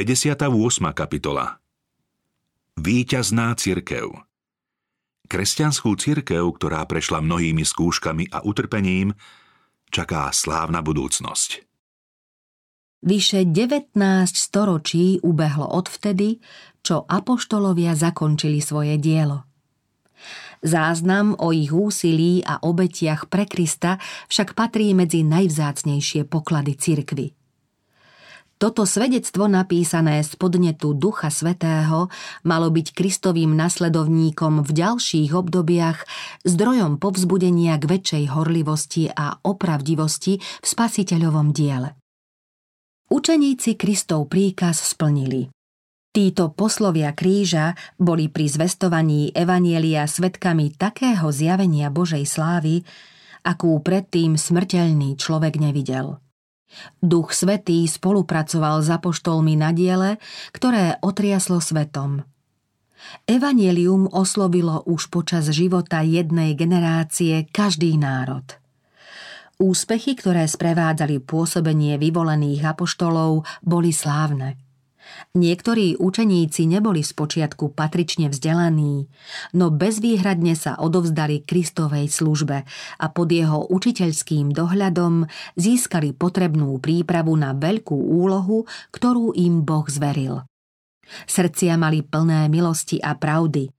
58. kapitola Výťazná cirkev Kresťanskú cirkev, ktorá prešla mnohými skúškami a utrpením, čaká slávna budúcnosť. Vyše 19 storočí ubehlo odvtedy, čo apoštolovia zakončili svoje dielo. Záznam o ich úsilí a obetiach pre Krista však patrí medzi najvzácnejšie poklady cirkvy – toto svedectvo napísané z podnetu Ducha Svetého malo byť Kristovým nasledovníkom v ďalších obdobiach zdrojom povzbudenia k väčšej horlivosti a opravdivosti v spasiteľovom diele. Učeníci Kristov príkaz splnili. Títo poslovia kríža boli pri zvestovaní Evanielia svetkami takého zjavenia Božej slávy, akú predtým smrteľný človek nevidel. Duch Svetý spolupracoval s apoštolmi na diele, ktoré otriaslo svetom. Evangelium oslovilo už počas života jednej generácie každý národ. Úspechy, ktoré sprevádzali pôsobenie vyvolených apoštolov, boli slávne – Niektorí učeníci neboli spočiatku patrične vzdelaní, no bezvýhradne sa odovzdali Kristovej službe a pod jeho učiteľským dohľadom získali potrebnú prípravu na veľkú úlohu, ktorú im Boh zveril. Srdcia mali plné milosti a pravdy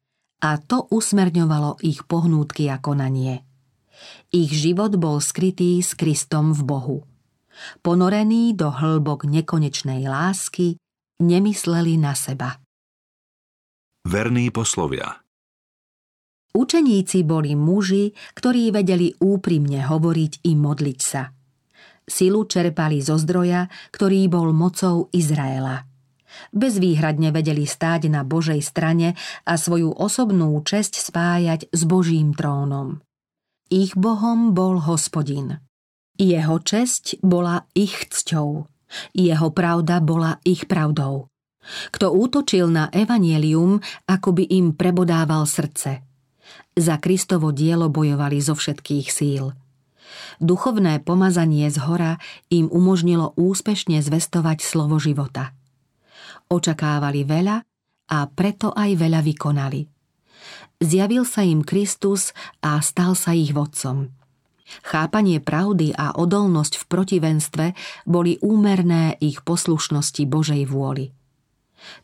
a to usmerňovalo ich pohnútky a konanie. Ich život bol skrytý s Kristom v Bohu. Ponorený do hĺbok nekonečnej lásky, nemysleli na seba. Verní poslovia Učeníci boli muži, ktorí vedeli úprimne hovoriť i modliť sa. Silu čerpali zo zdroja, ktorý bol mocou Izraela. Bezvýhradne vedeli stáť na Božej strane a svoju osobnú česť spájať s Božím trónom. Ich Bohom bol hospodin. Jeho česť bola ich cťou. Jeho pravda bola ich pravdou. Kto útočil na evanielium, ako by im prebodával srdce. Za Kristovo dielo bojovali zo všetkých síl. Duchovné pomazanie z hora im umožnilo úspešne zvestovať slovo života. Očakávali veľa a preto aj veľa vykonali. Zjavil sa im Kristus a stal sa ich vodcom – Chápanie pravdy a odolnosť v protivenstve boli úmerné ich poslušnosti Božej vôli.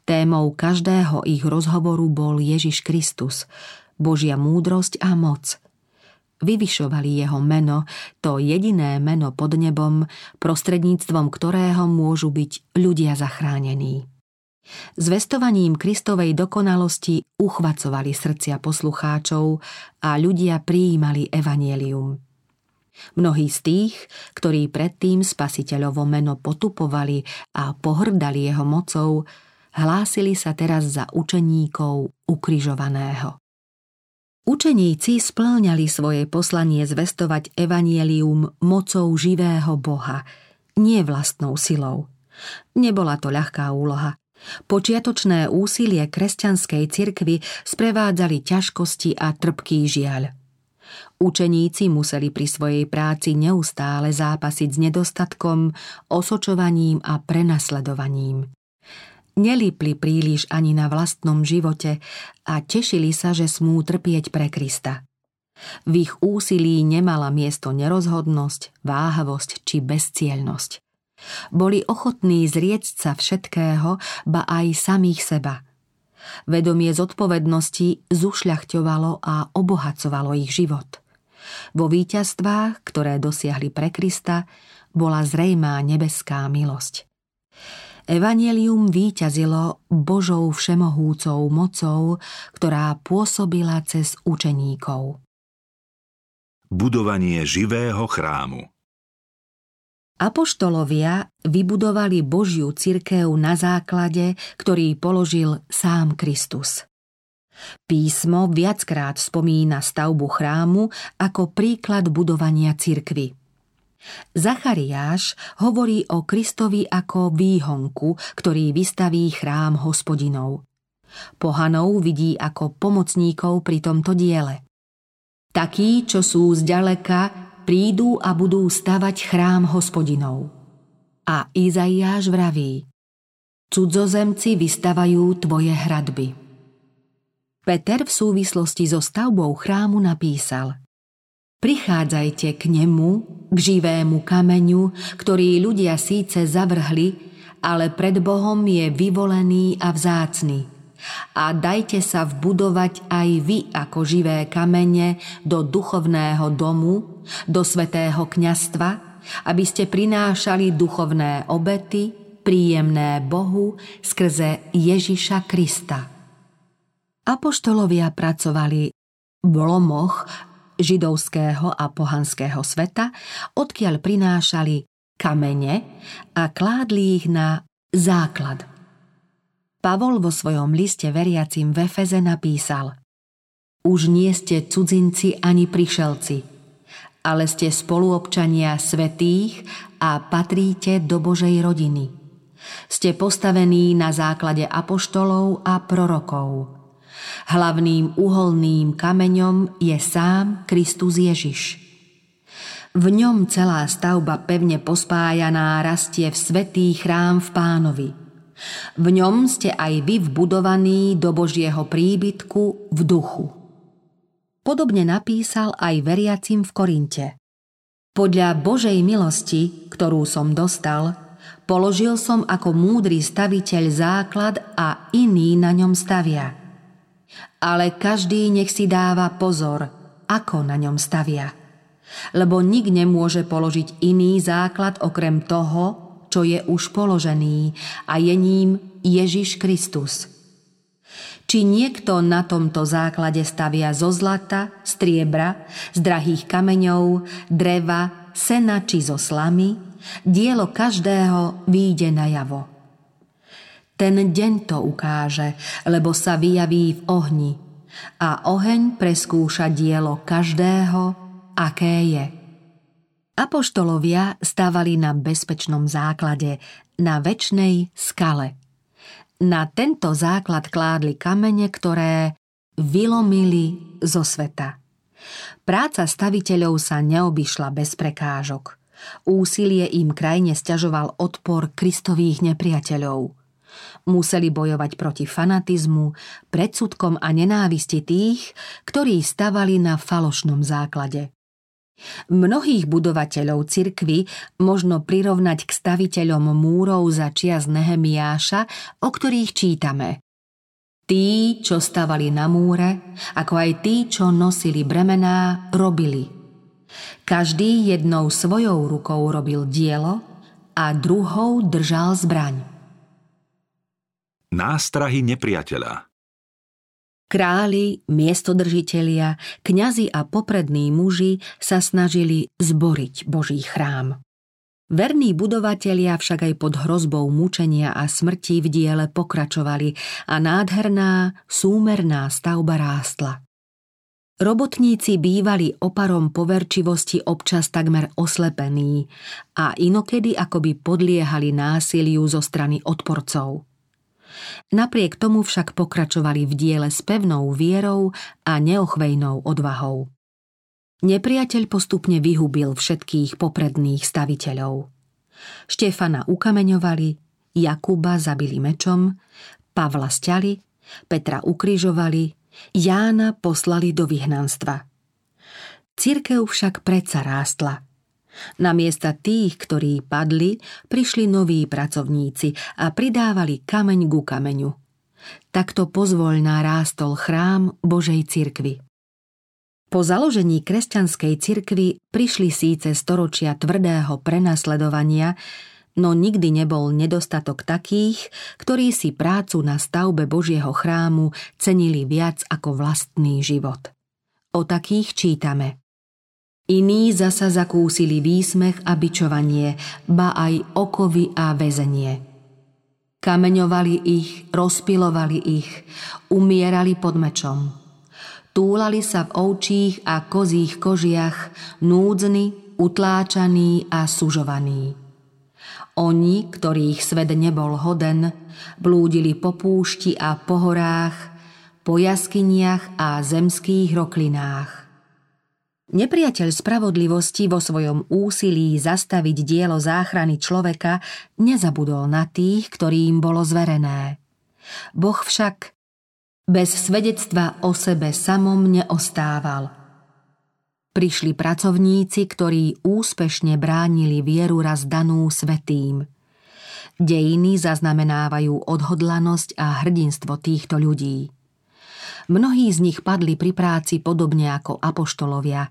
Témou každého ich rozhovoru bol Ježiš Kristus, Božia múdrosť a moc. Vyvyšovali jeho meno, to jediné meno pod nebom, prostredníctvom ktorého môžu byť ľudia zachránení. Zvestovaním Kristovej dokonalosti uchvacovali srdcia poslucháčov a ľudia prijímali evanielium. Mnohí z tých, ktorí predtým spasiteľovo meno potupovali a pohrdali jeho mocou, hlásili sa teraz za učeníkov ukrižovaného. Učeníci splňali svoje poslanie zvestovať evanielium mocou živého Boha, nie vlastnou silou. Nebola to ľahká úloha. Počiatočné úsilie kresťanskej cirkvy sprevádzali ťažkosti a trpký žiaľ. Učeníci museli pri svojej práci neustále zápasiť s nedostatkom, osočovaním a prenasledovaním. Nelipli príliš ani na vlastnom živote a tešili sa, že smú trpieť pre Krista. V ich úsilí nemala miesto nerozhodnosť, váhavosť či bezcielnosť. Boli ochotní zrieť sa všetkého, ba aj samých seba – Vedomie zodpovednosti zušľachťovalo a obohacovalo ich život. Vo víťazstvách, ktoré dosiahli pre Krista, bola zrejmá nebeská milosť. Evangelium víťazilo Božou všemohúcou mocou, ktorá pôsobila cez učeníkov. Budovanie živého chrámu Apoštolovia vybudovali Božiu cirkev na základe, ktorý položil sám Kristus. Písmo viackrát spomína stavbu chrámu ako príklad budovania cirkvy. Zachariáš hovorí o Kristovi ako výhonku, ktorý vystaví chrám hospodinov. Pohanov vidí ako pomocníkov pri tomto diele. Takí, čo sú zďaleka, prídu a budú stavať chrám hospodinov. A Izaiáš vraví, Cudzozemci vystavajú tvoje hradby. Peter v súvislosti so stavbou chrámu napísal Prichádzajte k nemu, k živému kameňu, ktorý ľudia síce zavrhli, ale pred Bohom je vyvolený a vzácny. A dajte sa vbudovať aj vy ako živé kamene do duchovného domu, do svetého kňastva, aby ste prinášali duchovné obety, príjemné Bohu skrze Ježiša Krista. Apoštolovia pracovali v lomoch židovského a pohanského sveta, odkiaľ prinášali kamene a kládli ich na základ. Pavol vo svojom liste veriacim v Efeze napísal Už nie ste cudzinci ani prišelci, ale ste spoluobčania svetých a patríte do Božej rodiny. Ste postavení na základe apoštolov a prorokov – Hlavným uholným kameňom je sám Kristus Ježiš. V ňom celá stavba pevne pospájaná rastie v svetý chrám v pánovi. V ňom ste aj vy vbudovaní do Božieho príbytku v duchu. Podobne napísal aj veriacim v Korinte. Podľa Božej milosti, ktorú som dostal, položil som ako múdry staviteľ základ a iný na ňom stavia – ale každý nech si dáva pozor, ako na ňom stavia. Lebo nik nemôže položiť iný základ okrem toho, čo je už položený a je ním Ježiš Kristus. Či niekto na tomto základe stavia zo zlata, striebra, z drahých kameňov, dreva, sena či zo slamy, dielo každého výjde na javo. Ten deň to ukáže, lebo sa vyjaví v ohni a oheň preskúša dielo každého, aké je. Apoštolovia stávali na bezpečnom základe, na väčšnej skale. Na tento základ kládli kamene, ktoré vylomili zo sveta. Práca staviteľov sa neobyšla bez prekážok. Úsilie im krajne stiažoval odpor kristových nepriateľov – Museli bojovať proti fanatizmu, predsudkom a nenávisti tých, ktorí stavali na falošnom základe. Mnohých budovateľov cirkvy možno prirovnať k staviteľom múrov za čias Nehemiáša, o ktorých čítame. Tí, čo stavali na múre, ako aj tí, čo nosili bremená, robili. Každý jednou svojou rukou robil dielo a druhou držal zbraň. Nástrahy nepriateľa Králi, miestodržitelia, kňazi a poprední muži sa snažili zboriť Boží chrám. Verní budovatelia však aj pod hrozbou mučenia a smrti v diele pokračovali a nádherná, súmerná stavba rástla. Robotníci bývali oparom poverčivosti občas takmer oslepení a inokedy akoby podliehali násiliu zo strany odporcov. Napriek tomu však pokračovali v diele s pevnou vierou a neochvejnou odvahou. Nepriateľ postupne vyhubil všetkých popredných staviteľov. Štefana ukameňovali, Jakuba zabili mečom, Pavla stiali, Petra ukrižovali, Jána poslali do vyhnanstva. Cirkev však predsa rástla – na miesta tých, ktorí padli, prišli noví pracovníci a pridávali kameň ku kameňu. Takto pozvoľná rástol chrám Božej cirkvy. Po založení kresťanskej cirkvy prišli síce storočia tvrdého prenasledovania, no nikdy nebol nedostatok takých, ktorí si prácu na stavbe Božieho chrámu cenili viac ako vlastný život. O takých čítame. Iní zasa zakúsili výsmech a bičovanie, ba aj okovy a väzenie. Kameňovali ich, rozpilovali ich, umierali pod mečom. Túlali sa v ovčích a kozích kožiach, núdzny, utláčaní a sužovaní. Oni, ktorých svet nebol hoden, blúdili po púšti a po horách, po jaskyniach a zemských roklinách. Nepriateľ spravodlivosti vo svojom úsilí zastaviť dielo záchrany človeka nezabudol na tých, ktorým bolo zverené. Boh však bez svedectva o sebe samom neostával. Prišli pracovníci, ktorí úspešne bránili vieru raz danú svetým. Dejiny zaznamenávajú odhodlanosť a hrdinstvo týchto ľudí. Mnohí z nich padli pri práci podobne ako apoštolovia,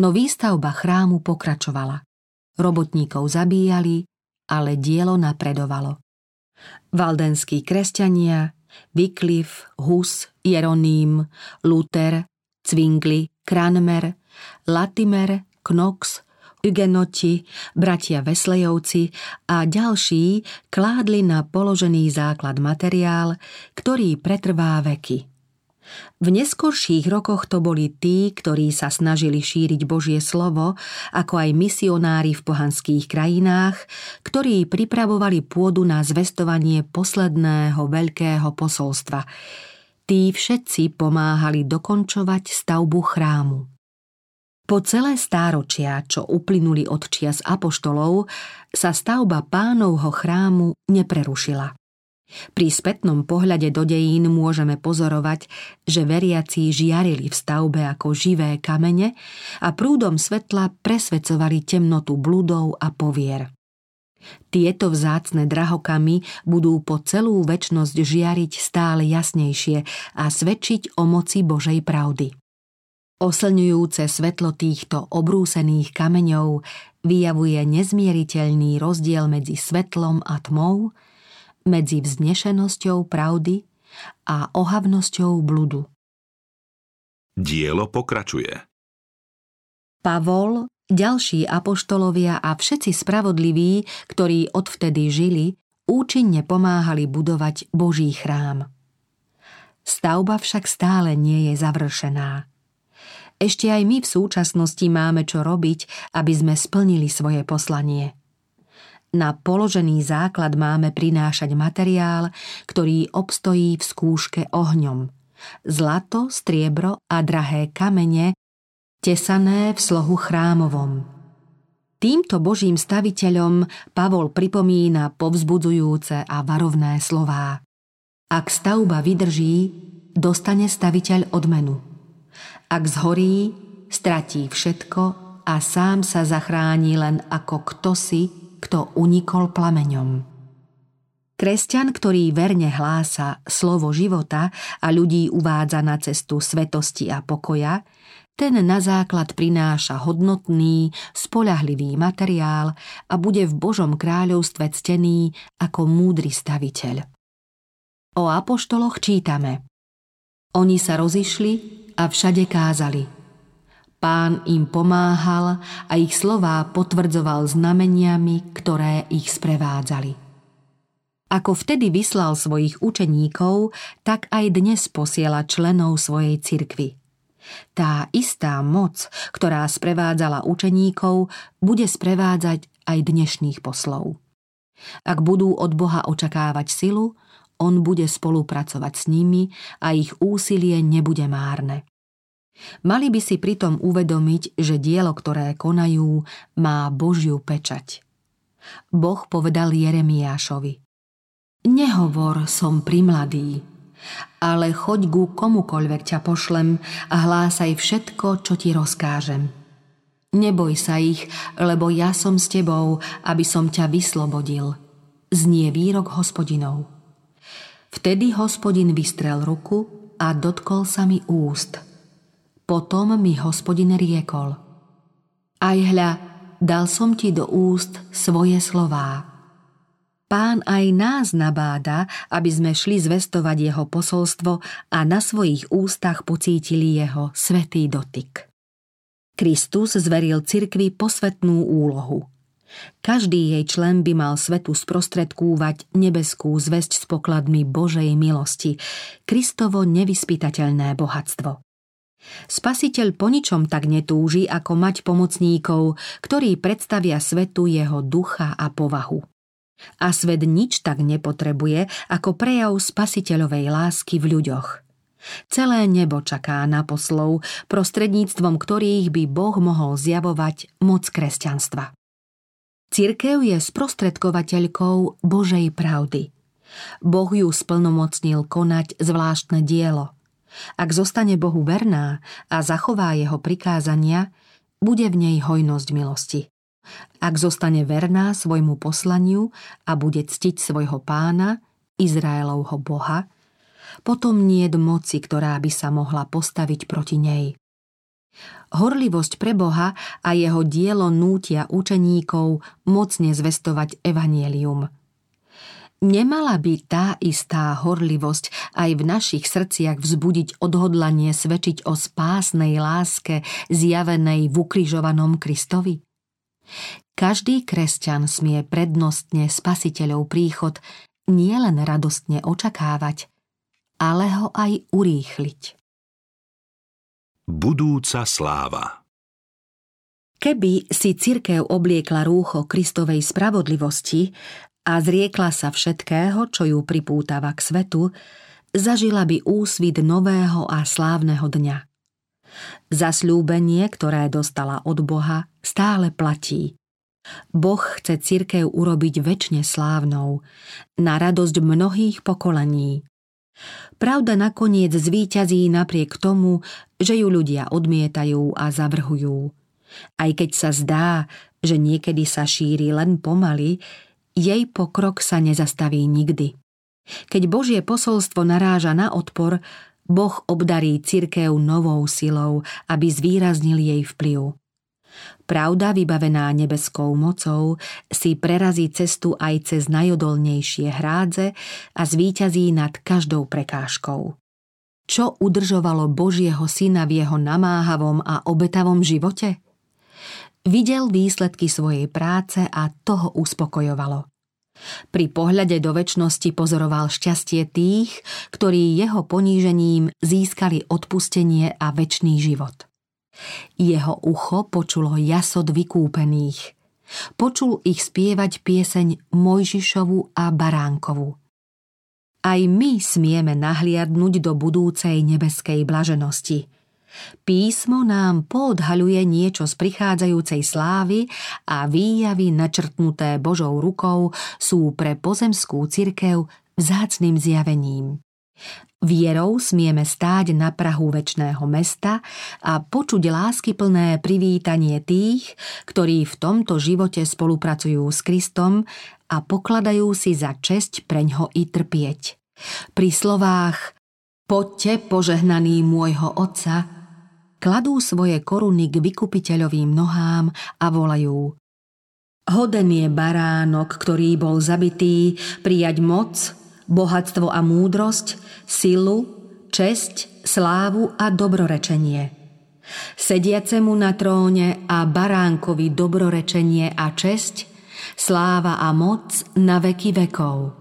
no výstavba chrámu pokračovala. Robotníkov zabíjali, ale dielo napredovalo. Valdenskí kresťania, Wycliffe, Hus, Jeroným, Luther, Zwingli, Cranmer, Latimer, Knox, Hugenoti, bratia Veslejovci a ďalší kládli na položený základ materiál, ktorý pretrvá veky. V neskorších rokoch to boli tí, ktorí sa snažili šíriť Božie slovo, ako aj misionári v pohanských krajinách, ktorí pripravovali pôdu na zvestovanie posledného veľkého posolstva. Tí všetci pomáhali dokončovať stavbu chrámu. Po celé stáročia, čo uplynuli od čias apoštolov, sa stavba pánovho chrámu neprerušila. Pri spätnom pohľade do dejín môžeme pozorovať, že veriaci žiarili v stavbe ako živé kamene a prúdom svetla presvedcovali temnotu bludov a povier. Tieto vzácne drahokamy budú po celú väčnosť žiariť stále jasnejšie a svedčiť o moci Božej pravdy. Oslňujúce svetlo týchto obrúsených kameňov vyjavuje nezmieriteľný rozdiel medzi svetlom a tmou, medzi vznešenosťou pravdy a ohavnosťou bludu. Dielo pokračuje. Pavol, ďalší apoštolovia a všetci spravodliví, ktorí odvtedy žili, účinne pomáhali budovať Boží chrám. Stavba však stále nie je završená. Ešte aj my v súčasnosti máme čo robiť, aby sme splnili svoje poslanie – na položený základ máme prinášať materiál, ktorý obstojí v skúške ohňom. Zlato, striebro a drahé kamene, tesané v slohu chrámovom. Týmto božím staviteľom Pavol pripomína povzbudzujúce a varovné slová. Ak stavba vydrží, dostane staviteľ odmenu. Ak zhorí, stratí všetko a sám sa zachráni len ako kto si, kto unikol plameňom. Kresťan, ktorý verne hlása slovo života a ľudí uvádza na cestu svetosti a pokoja, ten na základ prináša hodnotný, spolahlivý materiál a bude v Božom kráľovstve ctený ako múdry staviteľ. O apoštoloch čítame. Oni sa rozišli a všade kázali – Pán im pomáhal a ich slová potvrdzoval znameniami, ktoré ich sprevádzali. Ako vtedy vyslal svojich učeníkov, tak aj dnes posiela členov svojej cirkvy. Tá istá moc, ktorá sprevádzala učeníkov, bude sprevádzať aj dnešných poslov. Ak budú od Boha očakávať silu, on bude spolupracovať s nimi a ich úsilie nebude márne. Mali by si pritom uvedomiť, že dielo, ktoré konajú, má Božiu pečať. Boh povedal Jeremiášovi Nehovor, som primladý, ale choď ku komukoľvek ťa pošlem a hlásaj všetko, čo ti rozkážem. Neboj sa ich, lebo ja som s tebou, aby som ťa vyslobodil. Znie výrok hospodinov. Vtedy hospodin vystrel ruku a dotkol sa mi úst – potom mi hospodin riekol. Aj hľa, dal som ti do úst svoje slová. Pán aj nás nabáda, aby sme šli zvestovať jeho posolstvo a na svojich ústach pocítili jeho svetý dotyk. Kristus zveril cirkvi posvetnú úlohu. Každý jej člen by mal svetu sprostredkúvať nebeskú zväzť s pokladmi Božej milosti, Kristovo nevyspytateľné bohatstvo. Spasiteľ po ničom tak netúži, ako mať pomocníkov, ktorí predstavia svetu jeho ducha a povahu. A svet nič tak nepotrebuje, ako prejav spasiteľovej lásky v ľuďoch. Celé nebo čaká na poslov, prostredníctvom ktorých by Boh mohol zjavovať moc kresťanstva. Cirkev je sprostredkovateľkou Božej pravdy. Boh ju splnomocnil konať zvláštne dielo. Ak zostane Bohu verná a zachová jeho prikázania, bude v nej hojnosť milosti. Ak zostane verná svojmu poslaniu a bude ctiť svojho pána, Izraelovho Boha, potom nie moci, ktorá by sa mohla postaviť proti nej. Horlivosť pre Boha a jeho dielo nútia učeníkov mocne zvestovať evanielium. Nemala by tá istá horlivosť aj v našich srdciach vzbudiť odhodlanie svedčiť o spásnej láske zjavenej v ukrižovanom Kristovi? Každý kresťan smie prednostne spasiteľov príchod nielen radostne očakávať, ale ho aj urýchliť. Budúca sláva Keby si cirkev obliekla rúcho Kristovej spravodlivosti a zriekla sa všetkého, čo ju pripútava k svetu, zažila by úsvit nového a slávneho dňa. Zasľúbenie, ktoré dostala od Boha, stále platí. Boh chce cirkev urobiť väčšine slávnou, na radosť mnohých pokolení. Pravda nakoniec zvíťazí napriek tomu, že ju ľudia odmietajú a zavrhujú. Aj keď sa zdá, že niekedy sa šíri len pomaly, jej pokrok sa nezastaví nikdy. Keď Božie posolstvo naráža na odpor, Boh obdarí cirkev novou silou, aby zvýraznil jej vplyv. Pravda vybavená nebeskou mocou si prerazí cestu aj cez najodolnejšie hrádze a zvíťazí nad každou prekážkou. Čo udržovalo Božieho syna v jeho namáhavom a obetavom živote? Videl výsledky svojej práce a toho uspokojovalo. Pri pohľade do väčšnosti pozoroval šťastie tých, ktorí jeho ponížením získali odpustenie a väčší život. Jeho ucho počulo jasod vykúpených. Počul ich spievať pieseň Mojžišovu a Baránkovu. Aj my smieme nahliadnúť do budúcej nebeskej blaženosti. Písmo nám poodhaľuje niečo z prichádzajúcej slávy a výjavy načrtnuté Božou rukou sú pre pozemskú cirkev vzácným zjavením. Vierou smieme stáť na Prahu väčšného mesta a počuť láskyplné privítanie tých, ktorí v tomto živote spolupracujú s Kristom a pokladajú si za česť preňho i trpieť. Pri slovách Poďte požehnaný môjho Otca, kladú svoje koruny k vykupiteľovým nohám a volajú Hoden je baránok, ktorý bol zabitý, prijať moc, bohatstvo a múdrosť, silu, česť, slávu a dobrorečenie. Sediacemu na tróne a baránkovi dobrorečenie a česť, sláva a moc na veky vekov.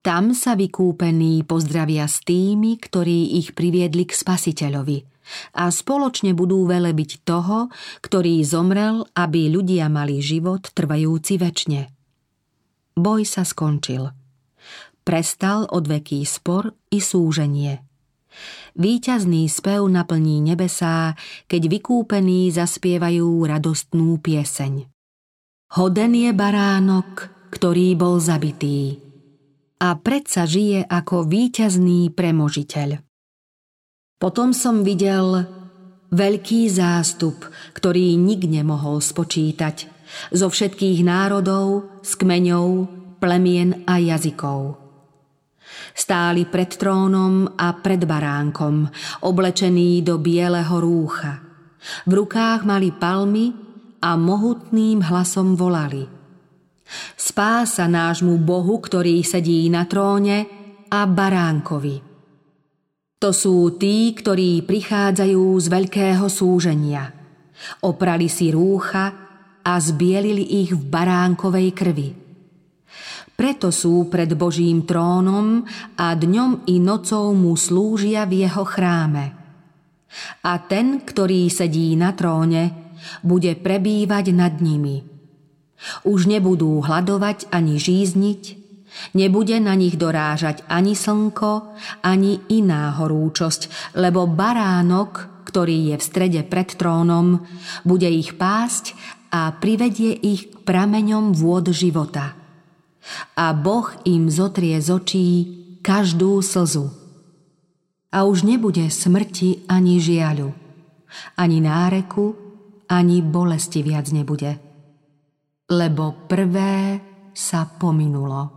Tam sa vykúpení pozdravia s tými, ktorí ich priviedli k spasiteľovi a spoločne budú velebiť toho, ktorý zomrel, aby ľudia mali život trvajúci väčšine. Boj sa skončil – prestal odveký spor i súženie. Výťazný spev naplní nebesá, keď vykúpení zaspievajú radostnú pieseň. Hoden je baránok, ktorý bol zabitý a predsa žije ako víťazný premožiteľ. Potom som videl veľký zástup, ktorý nik nemohol spočítať, zo všetkých národov, z kmeňov, plemien a jazykov – Stáli pred trónom a pred baránkom, oblečení do bieleho rúcha. V rukách mali palmy a mohutným hlasom volali. Spása nášmu Bohu, ktorý sedí na tróne a baránkovi. To sú tí, ktorí prichádzajú z veľkého súženia. Oprali si rúcha a zbielili ich v baránkovej krvi – preto sú pred Božím trónom a dňom i nocou mu slúžia v jeho chráme. A ten, ktorý sedí na tróne, bude prebývať nad nimi. Už nebudú hľadovať ani žízniť, Nebude na nich dorážať ani slnko, ani iná horúčosť, lebo baránok, ktorý je v strede pred trónom, bude ich pásť a privedie ich k prameňom vôd života. A Boh im zotrie z očí každú slzu. A už nebude smrti ani žiaľu, ani náreku, ani bolesti viac nebude. Lebo prvé sa pominulo.